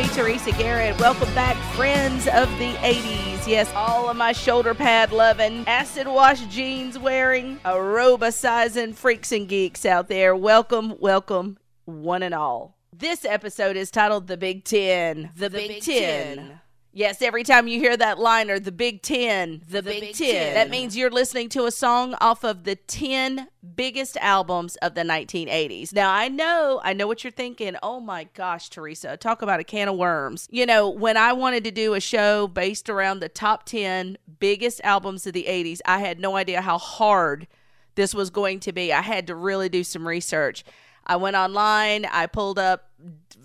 me, Teresa Garrett. Welcome back, friends of the 80s. Yes, all of my shoulder pad loving, acid wash jeans wearing, aeroba sizing freaks and geeks out there. Welcome, welcome, one and all. This episode is titled The Big Ten. The, the Big, Big Ten. Ten. Yes, every time you hear that liner, the Big Ten, the, Big, Big Ten, Ten. that means you're listening to a song off of the 10 biggest albums of the 1980s. Now, I know, I know what you're thinking. Oh my gosh, Teresa, talk about a can of worms. You know, when I wanted to do a show based around the top 10 biggest albums of the 80s, I had no idea how hard this was going to be. I had to really do some research. I went online, I pulled up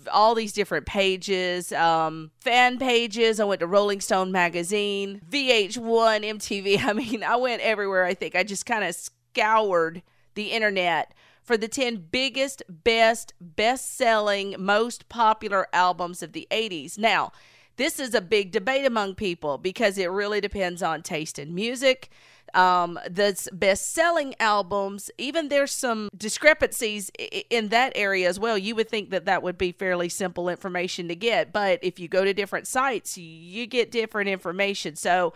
all these different pages, um, fan pages. I went to Rolling Stone magazine, VH1, MTV. I mean, I went everywhere. I think I just kind of scoured the internet for the 10 biggest, best, best selling, most popular albums of the 80s. Now, this is a big debate among people because it really depends on taste in music um, the best selling albums, even there's some discrepancies in that area as well. You would think that that would be fairly simple information to get, but if you go to different sites, you get different information. So,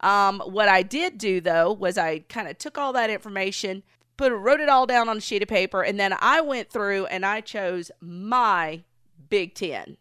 um, what I did do though was I kind of took all that information, put wrote it all down on a sheet of paper, and then I went through and I chose my Big Ten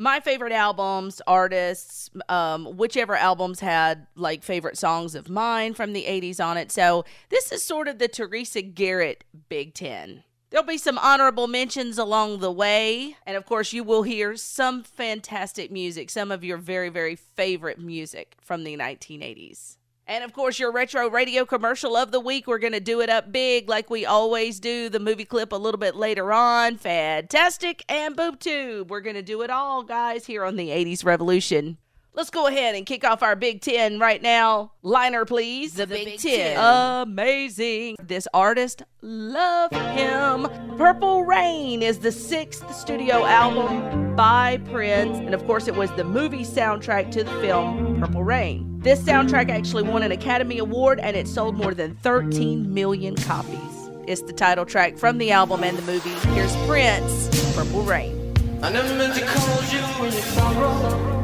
my favorite albums, artists, um, whichever albums had like favorite songs of mine from the 80s on it. So this is sort of the Teresa Garrett Big Ten. There'll be some honorable mentions along the way. And of course, you will hear some fantastic music, some of your very, very favorite music from the 1980s. And of course, your retro radio commercial of the week. We're going to do it up big like we always do. The movie clip a little bit later on. Fantastic. And Boob Tube. We're going to do it all, guys, here on the 80s Revolution. Let's go ahead and kick off our Big Ten right now. Liner, please. The Big Ten. Amazing. This artist, love him. Purple Rain is the sixth studio album by Prince. And of course, it was the movie soundtrack to the film Purple Rain. This soundtrack actually won an Academy Award and it sold more than 13 million copies. It's the title track from the album and the movie. Here's Prince, Purple Rain. I never meant to call you when you sorrow.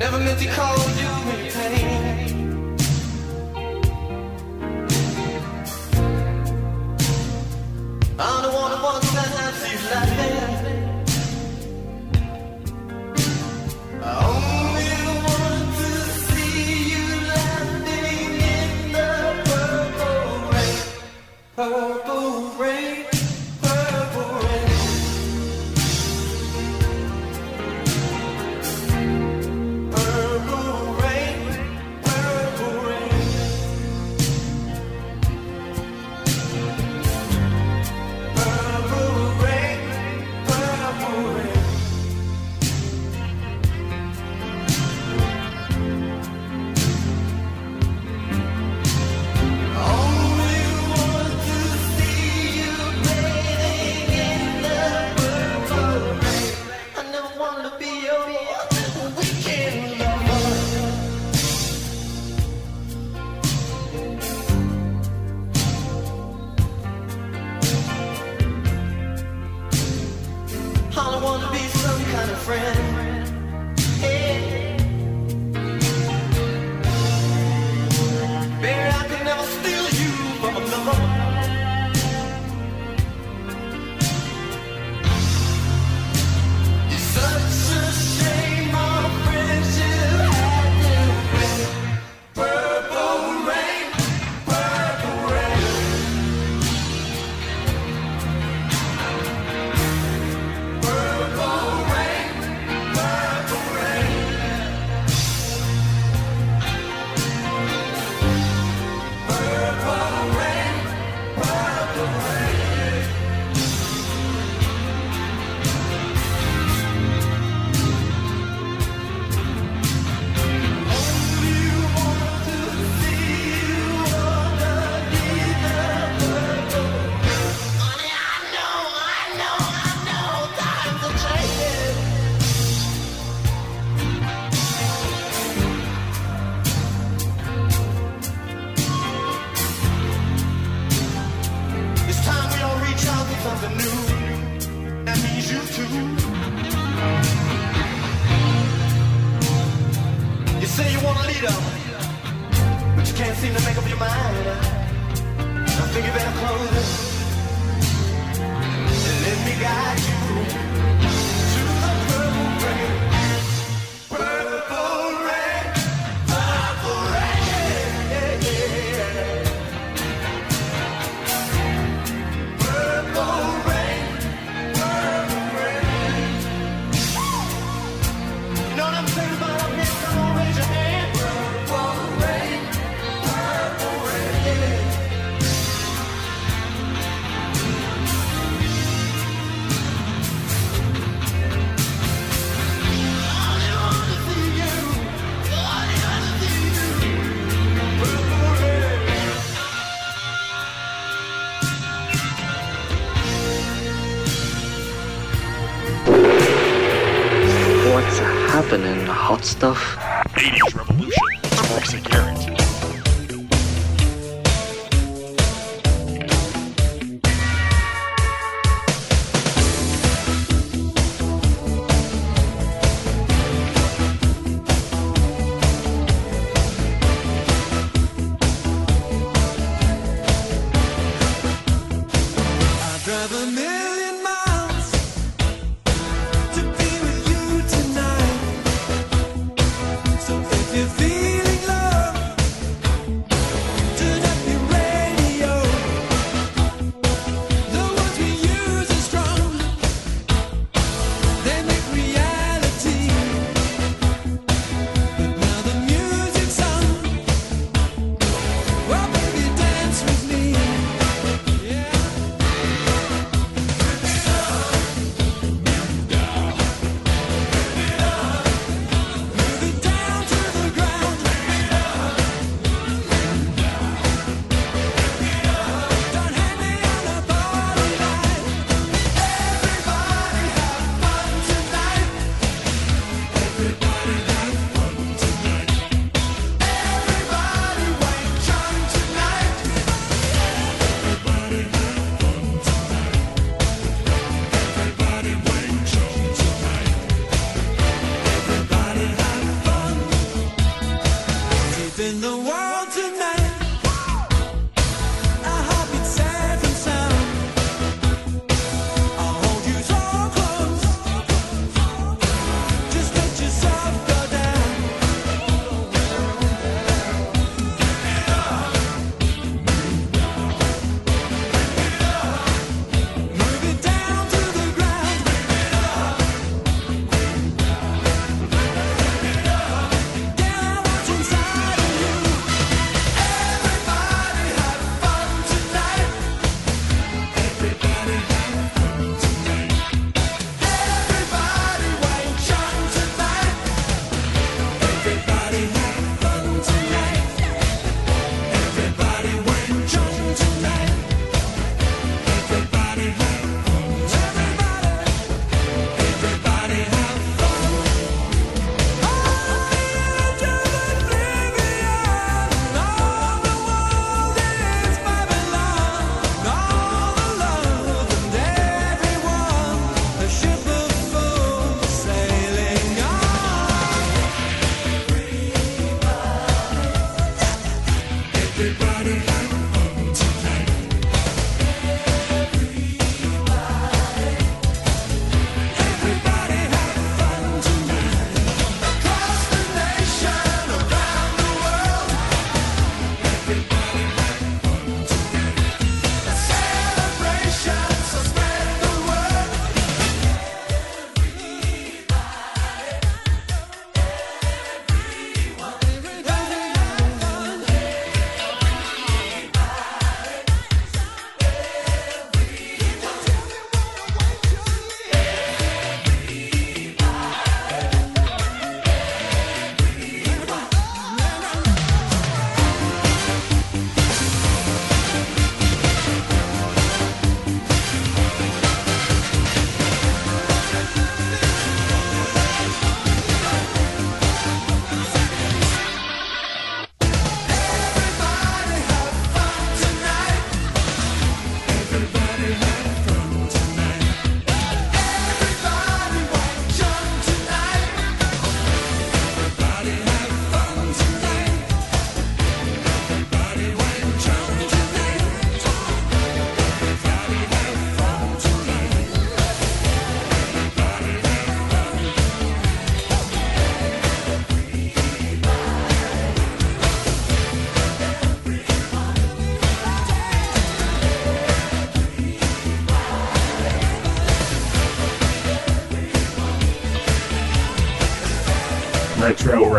Never meant to call you you pain. I'm the one who wants sees laughing. I only want to see you laughing in the purple rain.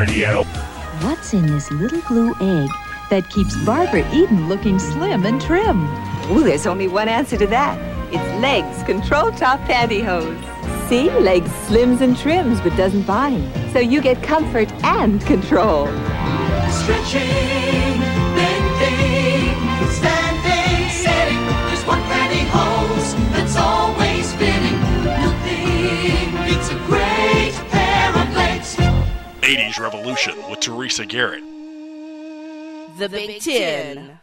Radio. What's in this little blue egg that keeps Barbara Eden looking slim and trim? Ooh, there's only one answer to that. It's L'eggs, control top pantyhose. See, L'eggs slims and trims, but doesn't bind. So you get comfort and control. Stretching Teresa Garrett. The Big Ten.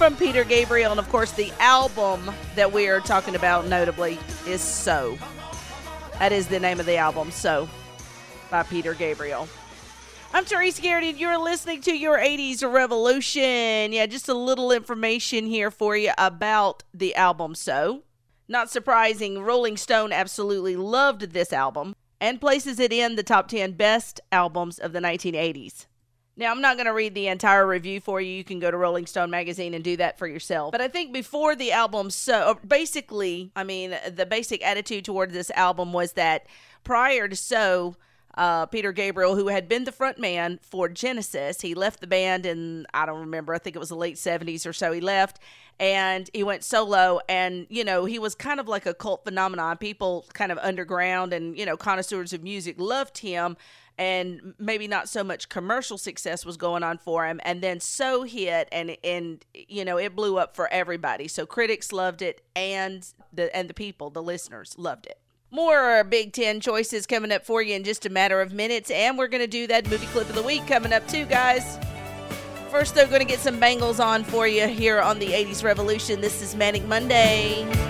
From Peter Gabriel. And of course, the album that we are talking about notably is So. That is the name of the album, So, by Peter Gabriel. I'm Teresa Garrett, and you're listening to your 80s Revolution. Yeah, just a little information here for you about the album. So, not surprising, Rolling Stone absolutely loved this album and places it in the top 10 best albums of the 1980s. Now, I'm not going to read the entire review for you. You can go to Rolling Stone magazine and do that for yourself. But I think before the album, so basically, I mean, the basic attitude toward this album was that prior to So, uh, Peter Gabriel, who had been the front man for Genesis, he left the band in, I don't remember, I think it was the late 70s or so. He left and he went solo. And, you know, he was kind of like a cult phenomenon. People kind of underground and, you know, connoisseurs of music loved him and maybe not so much commercial success was going on for him and then so hit and and you know it blew up for everybody so critics loved it and the and the people the listeners loved it more Big Ten choices coming up for you in just a matter of minutes, and we're going to do that movie clip of the week coming up too, guys. First, they're going to get some Bangles on for you here on the 80s Revolution. This is Manic Monday.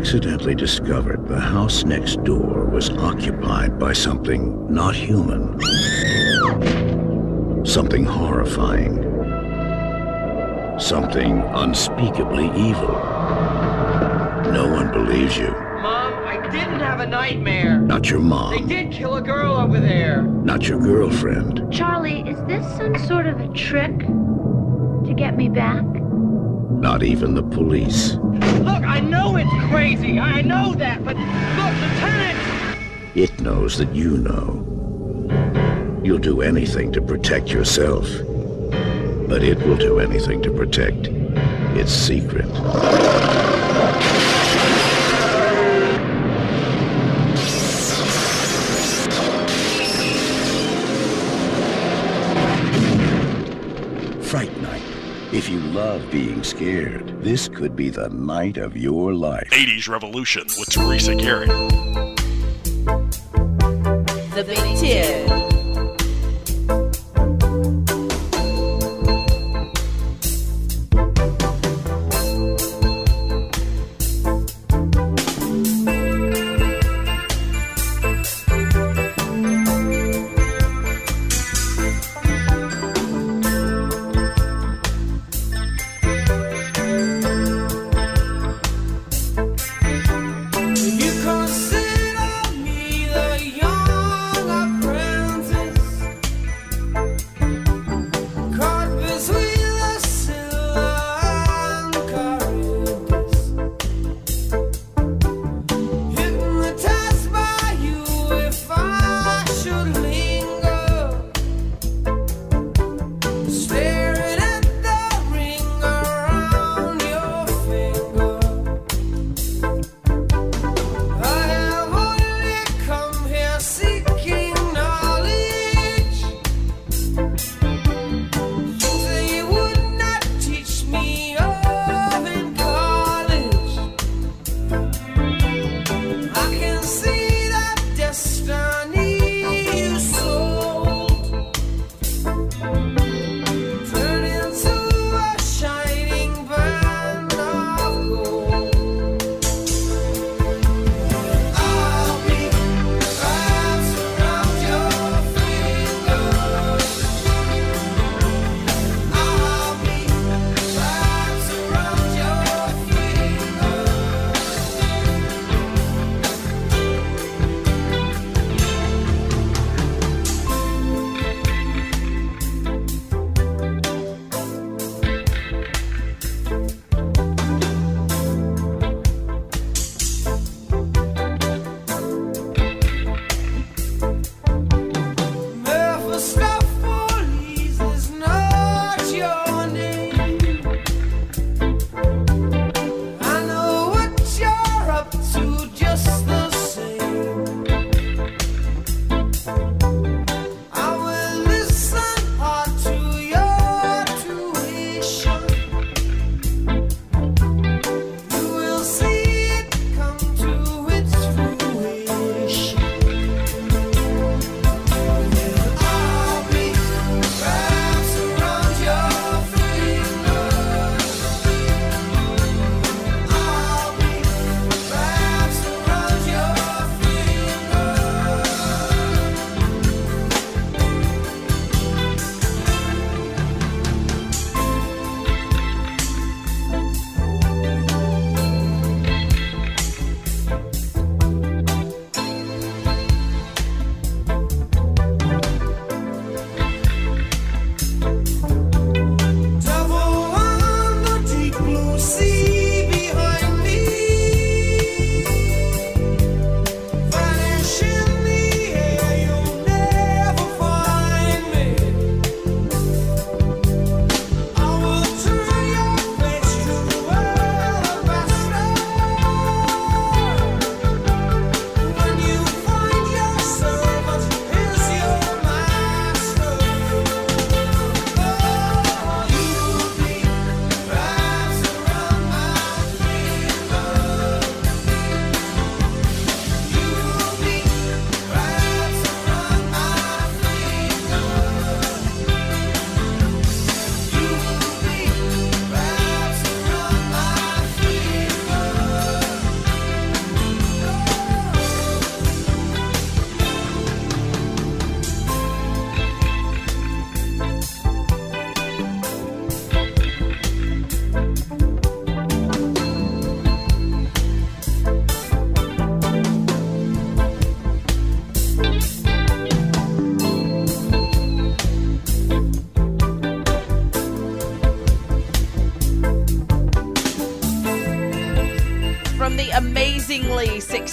Accidentally discovered the house next door was occupied by something not human? Something horrifying. Something unspeakably evil. No one believes you. Mom, I didn't have a nightmare. Not your mom. They did kill a girl over there. Not your girlfriend. Charlie, is this some sort of a trick to get me back? Not even the police. I know it's crazy. I know that, but look, Lieutenant! It knows that you know. You'll do anything to protect yourself, but it will do anything to protect its secret. If you love being scared, this could be the night of your life. 80s Revolution with Teresa Garrett. The Big Ten.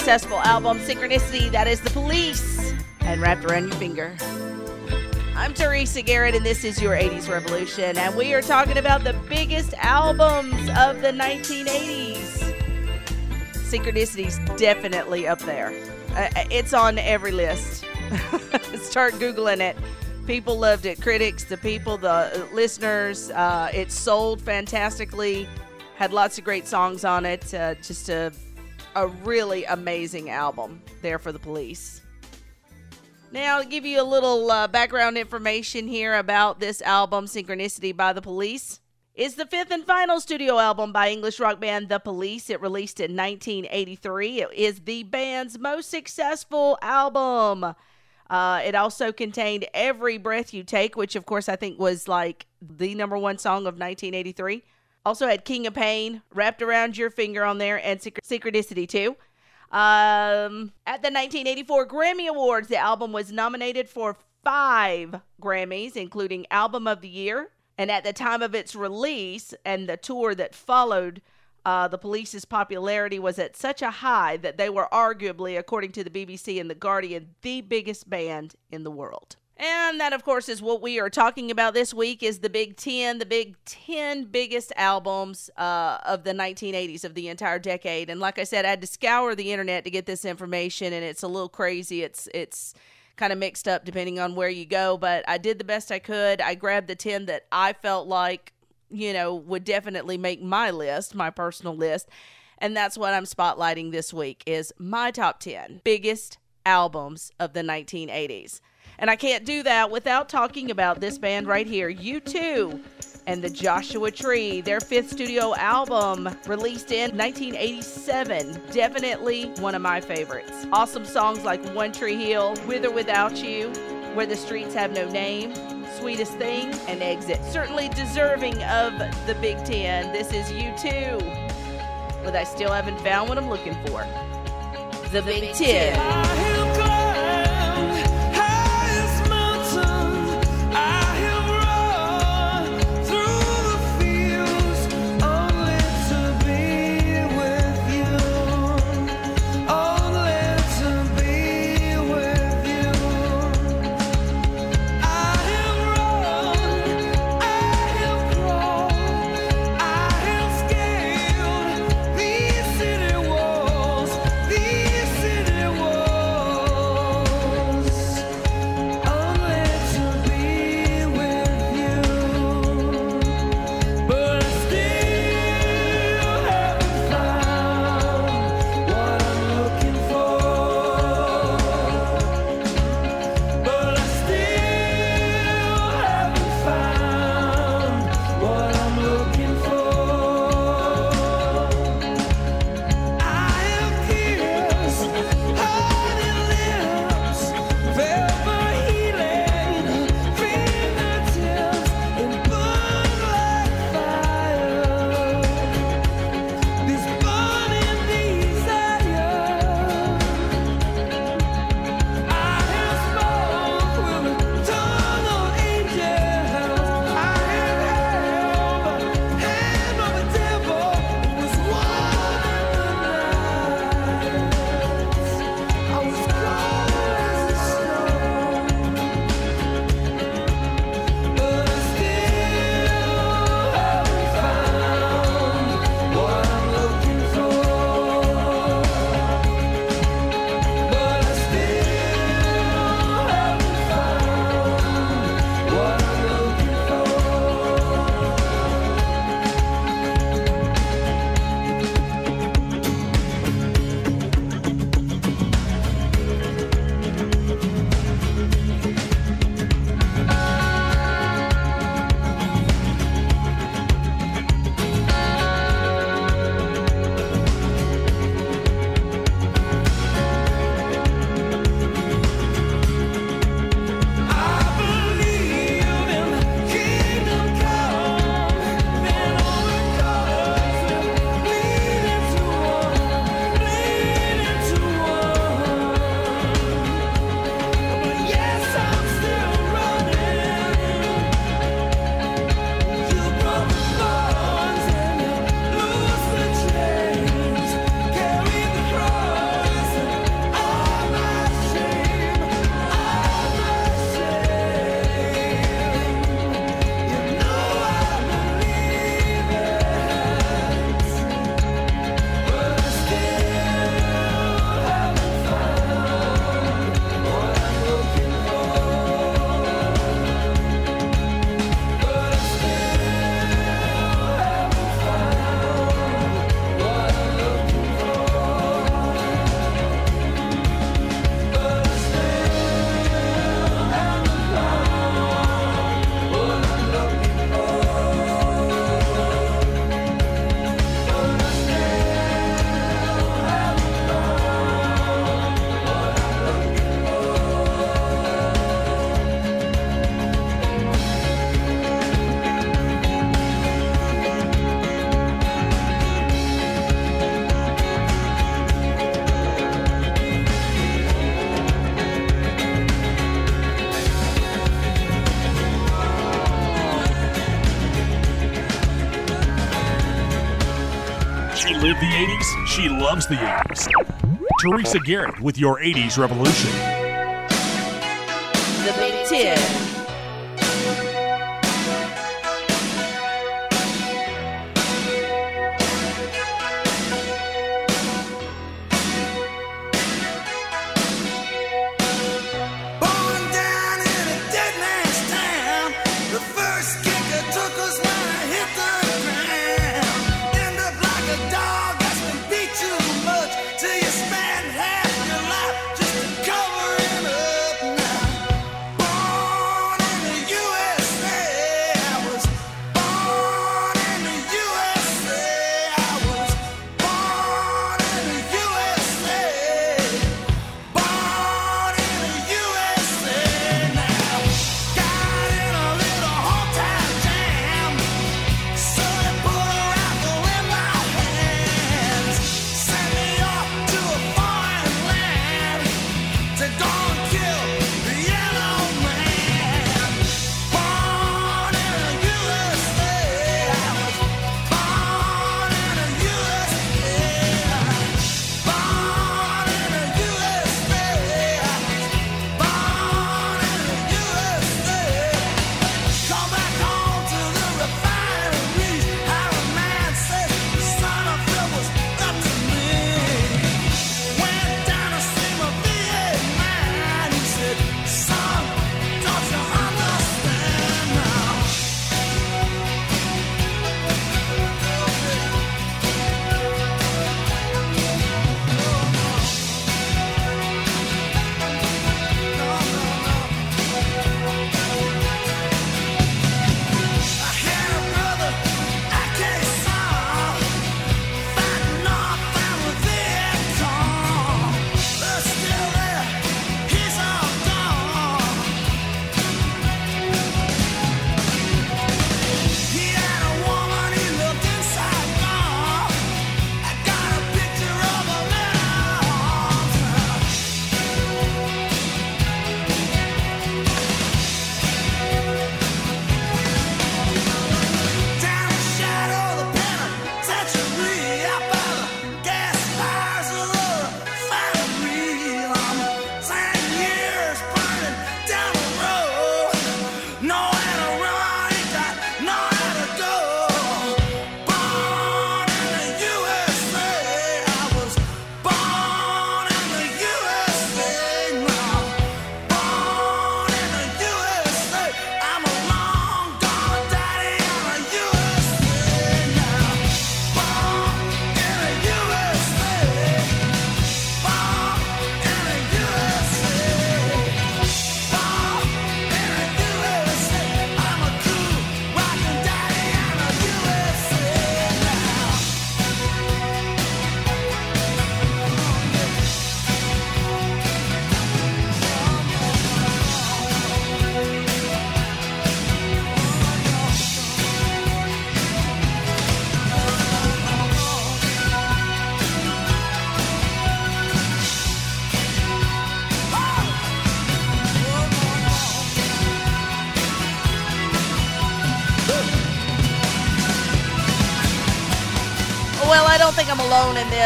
Successful album, Synchronicity, that is the police, and wrapped around your finger. I'm Teresa Garrett, and this is your 80s Revolution, and we are talking about the biggest albums of the 1980s. Synchronicity's definitely up there. Uh, it's on every list. Start Googling it. People loved it. Critics, the people, the listeners. Uh, it sold fantastically. Had lots of great songs on it. Uh, just a, a really amazing album there for the police. Now, I'll give you a little uh, background information here about this album, Synchronicity by the Police. It's the fifth and final studio album by English rock band The Police. It released in 1983. It is the band's most successful album. Uh, it also contained Every Breath You Take, which, of course, I think was like the number one song of 1983. Also had King of Pain, Wrapped Around Your Finger on there, and Synchronicity II. Um, at the 1984 Grammy Awards, the album was nominated for five Grammys, including Album of the Year. And at the time of its release and the tour that followed, uh, the police's popularity was at such a high that they were arguably, according to the BBC and The Guardian, the biggest band in the world. And that, of course, is what we are talking about this week is the Big Ten, the Big Ten biggest albums uh, of the 1980s of the entire decade. And like I said, I had to scour the internet to get this information, and it's a little crazy. It's it's kind of mixed up depending on where you go, but I did the best I could. I grabbed the 10 that I felt like, you know, would definitely make my list, my personal list. And that's what I'm spotlighting this week is my top 10 biggest albums of the 1980s. And I can't do that without talking about this band right here, U2 and the Joshua Tree, their fifth studio album released in 1987. Definitely one of my favorites. Awesome songs like One Tree Hill, With or Without You, Where the Streets Have No Name, Sweetest Thing, and Exit. Certainly deserving of the Big Ten. This is U2, but I still haven't found what I'm looking for. The, Big, Ten. Loves the 80s. Teresa Garrett with your 80s revolution. The Big Ten.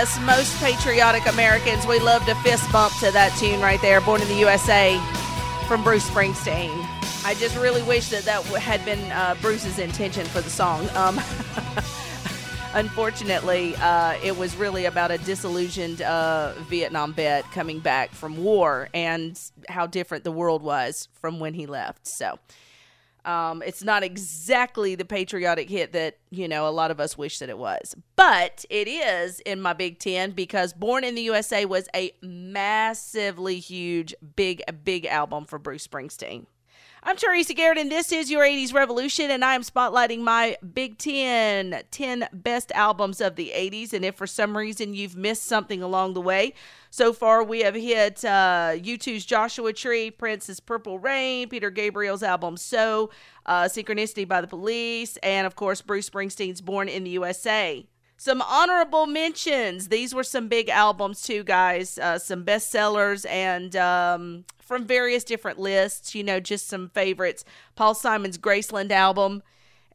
Most patriotic Americans, we love to fist bump to that tune right there, Born in the USA from Bruce Springsteen. I just really wish that that had been uh, Bruce's intention for the song. Um, unfortunately, uh, it was really about a disillusioned uh, Vietnam vet coming back from war and how different the world was from when he left. So. Um, it's not exactly the patriotic hit that, you know, a lot of us wish that it was. But it is in my Big Ten because Born in the USA was a massively huge, big, big album for Bruce Springsteen. I'm Teresa Garrett, and this is your 80s Revolution, and I am spotlighting my Big Ten 10 best albums of the 80s. And if for some reason you've missed something along the way, so far we have hit uh, U2's Joshua Tree, Prince's Purple Rain, Peter Gabriel's album So, uh, Synchronicity by the Police, and of course Bruce Springsteen's Born in the USA. Some honorable mentions. These were some big albums too, guys. Uh, some bestsellers and um, from various different lists. You know, just some favorites. Paul Simon's Graceland album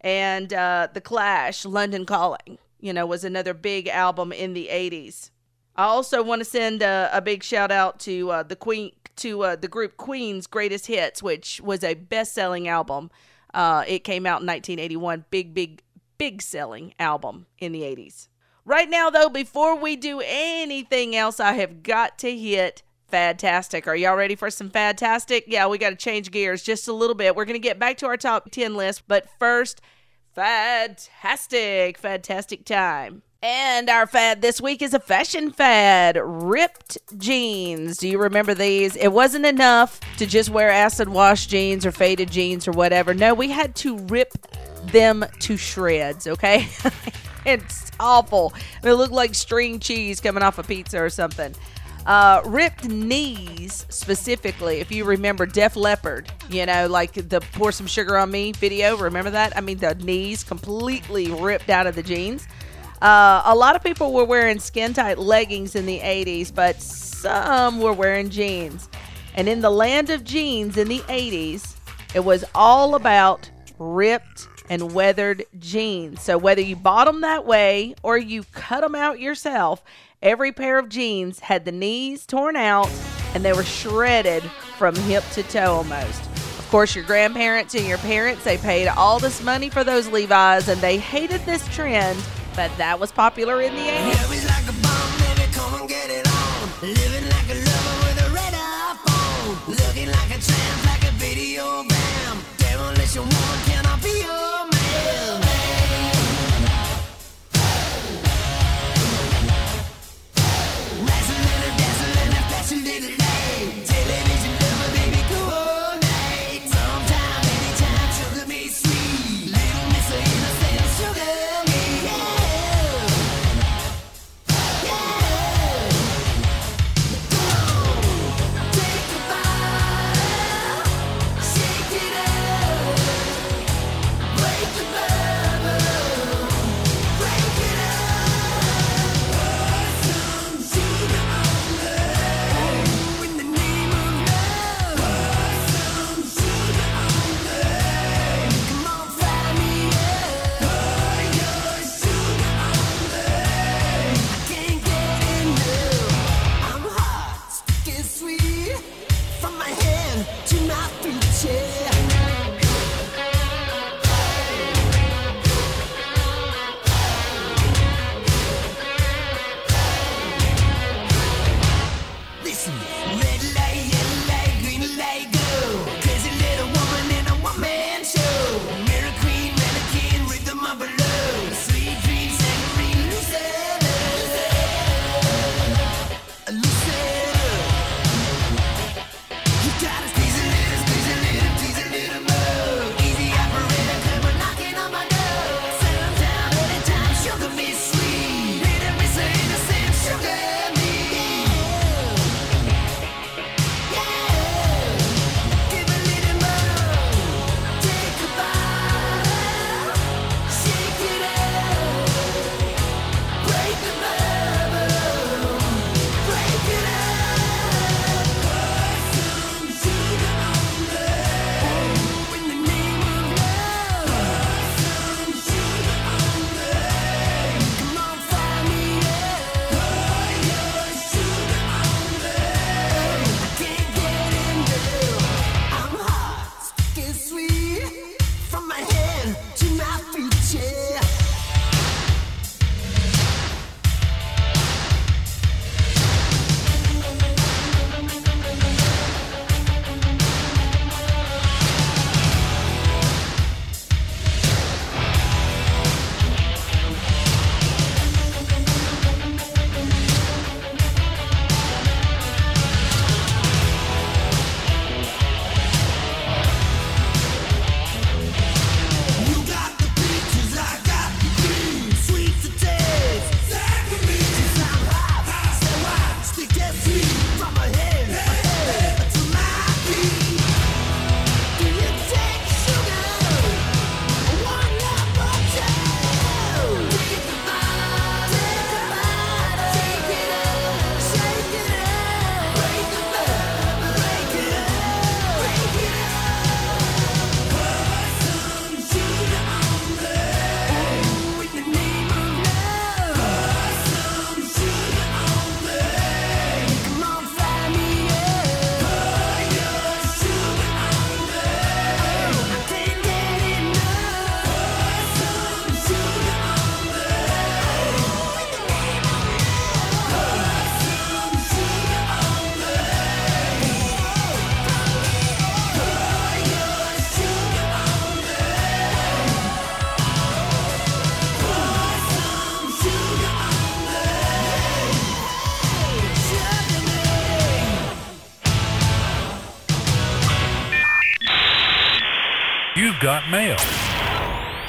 and uh, The Clash, London Calling. you know, was another big album in the 80s. I also want to send a, a big shout out to uh, the Queen to uh, the group Queen's Greatest Hits, which was a best-selling album. Uh, it came out in 1981. Big, big, big selling album in the 80s. Right now, though, before we do anything else, I have got to hit Fantastic. Are y'all ready for some Fantastic? Yeah, we got to change gears just a little bit. We're going to get back to our top 10 list, but first, Fantastic. Fantastic time. And our fad this week is a fashion fad ripped jeans. Do you remember these? It wasn't enough to just wear acid wash jeans or faded jeans or whatever. No, we had to rip them to shreds, okay? it's awful. They look like string cheese coming off a pizza or something. Uh, ripped knees specifically, if you remember Def Leppard, you know, like the Pour Some Sugar on Me video. Remember that? I mean, the knees completely ripped out of the jeans. Uh, a lot of people were wearing skin tight leggings in the 80s, but some were wearing jeans. And in the land of jeans in the 80s, it was all about ripped and weathered jeans. So whether you bought them that way or you cut them out yourself, every pair of jeans had the knees torn out and they were shredded from hip to toe almost. Of course, your grandparents and your parents, they paid all this money for those Levi's and they hated this trend, but that was popular in the 80s. Living like a lover with a red iPhone. Looking like a like a video bam.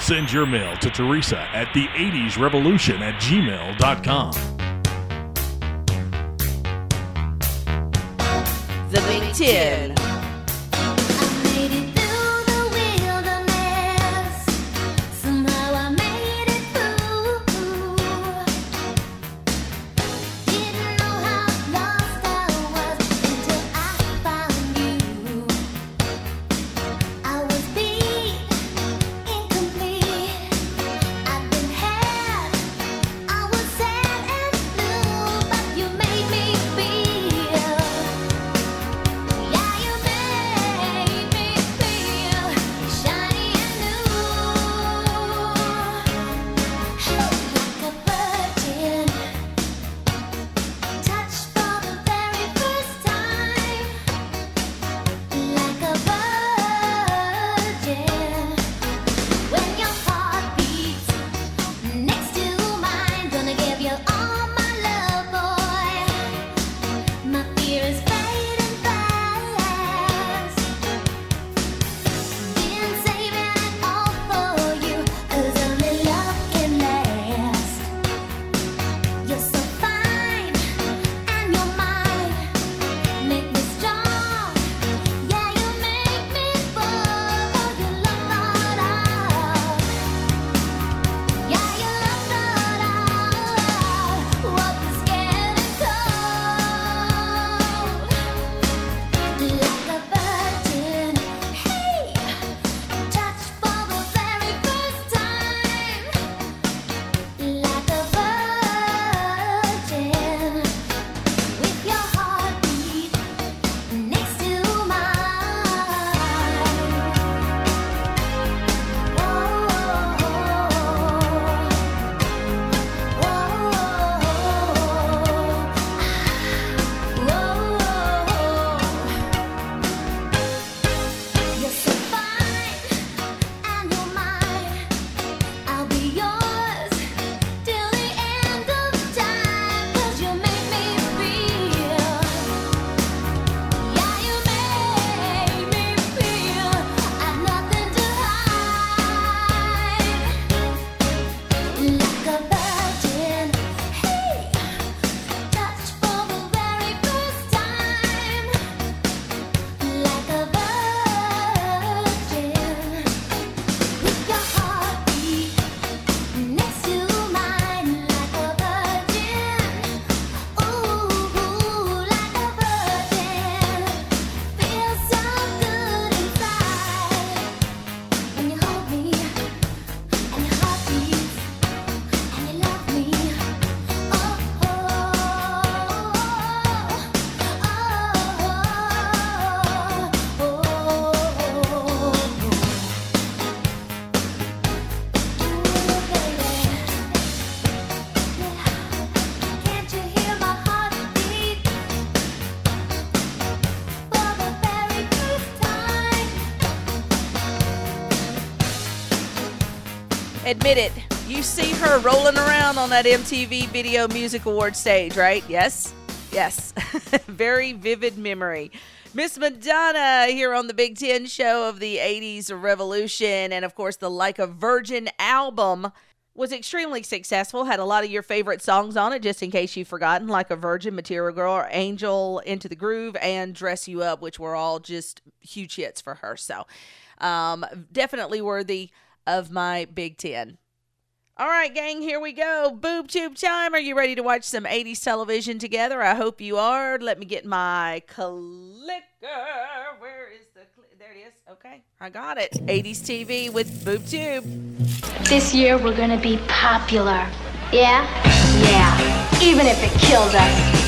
Send your mail to Teresa at the 80s revolution at gmail.com. The Big Ten. Admit it. You see her rolling around on that MTV Video Music Award stage, right? Yes? Yes. Very vivid memory. Miss Madonna here on the Big Ten show of the 80s Revolution. And of course, the Like a Virgin album was extremely successful. Had a lot of your favorite songs on it, just in case you've forgotten, like a Virgin, Material Girl, Angel, Into the Groove, and Dress You Up, which were all just huge hits for her. So, um, definitely worthy of my Big Ten. All right, gang, here we go. Boob tube time. Are you ready to watch some 80s television together? I hope you are. Let me get my clicker. Where is the cli- there it is. Okay, I got it. 80s TV with Boob Tube. This year we're gonna be popular. Yeah? Yeah. Even if it kills us.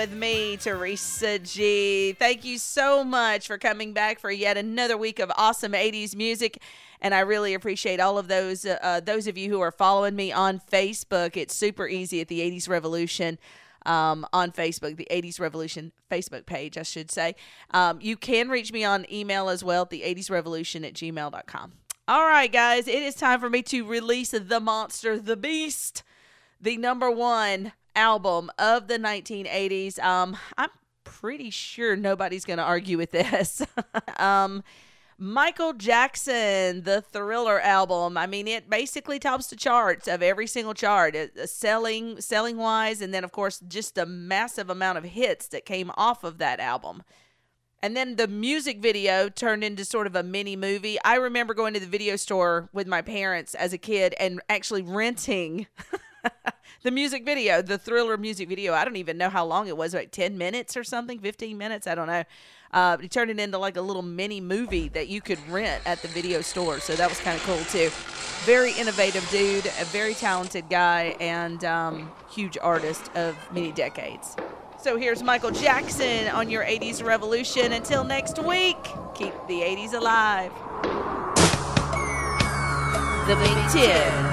With me, Teresa G. Thank you so much for coming back for yet another week of awesome 80s music. And I really appreciate all of those uh, those of you who are following me on Facebook. It's super easy at the 80s Revolution um, on Facebook, the 80s Revolution Facebook page, I should say. Um, you can reach me on email as well the 80s Revolution at gmail.com. All right, guys, it is time for me to release the monster, the beast, the number one album of the 1980s. Um, I'm pretty sure nobody's going to argue with this. um, Michael Jackson, the Thriller album. I mean, it basically tops the charts of every single chart, uh, selling selling wise, and then of course just the massive amount of hits that came off of that album. And then the music video turned into sort of a mini movie. I remember going to the video store with my parents as a kid and actually renting the music video, the thriller music video. I don't even know how long it was, like 10 minutes or something, 15 minutes. I don't know. Uh, he turned it into like a little mini movie that you could rent at the video store. So that was kind of cool too. Very innovative dude, a very talented guy, and um, huge artist of many decades. So here's Michael Jackson on your 80s revolution. Until next week, keep the 80s alive. The Big Ten.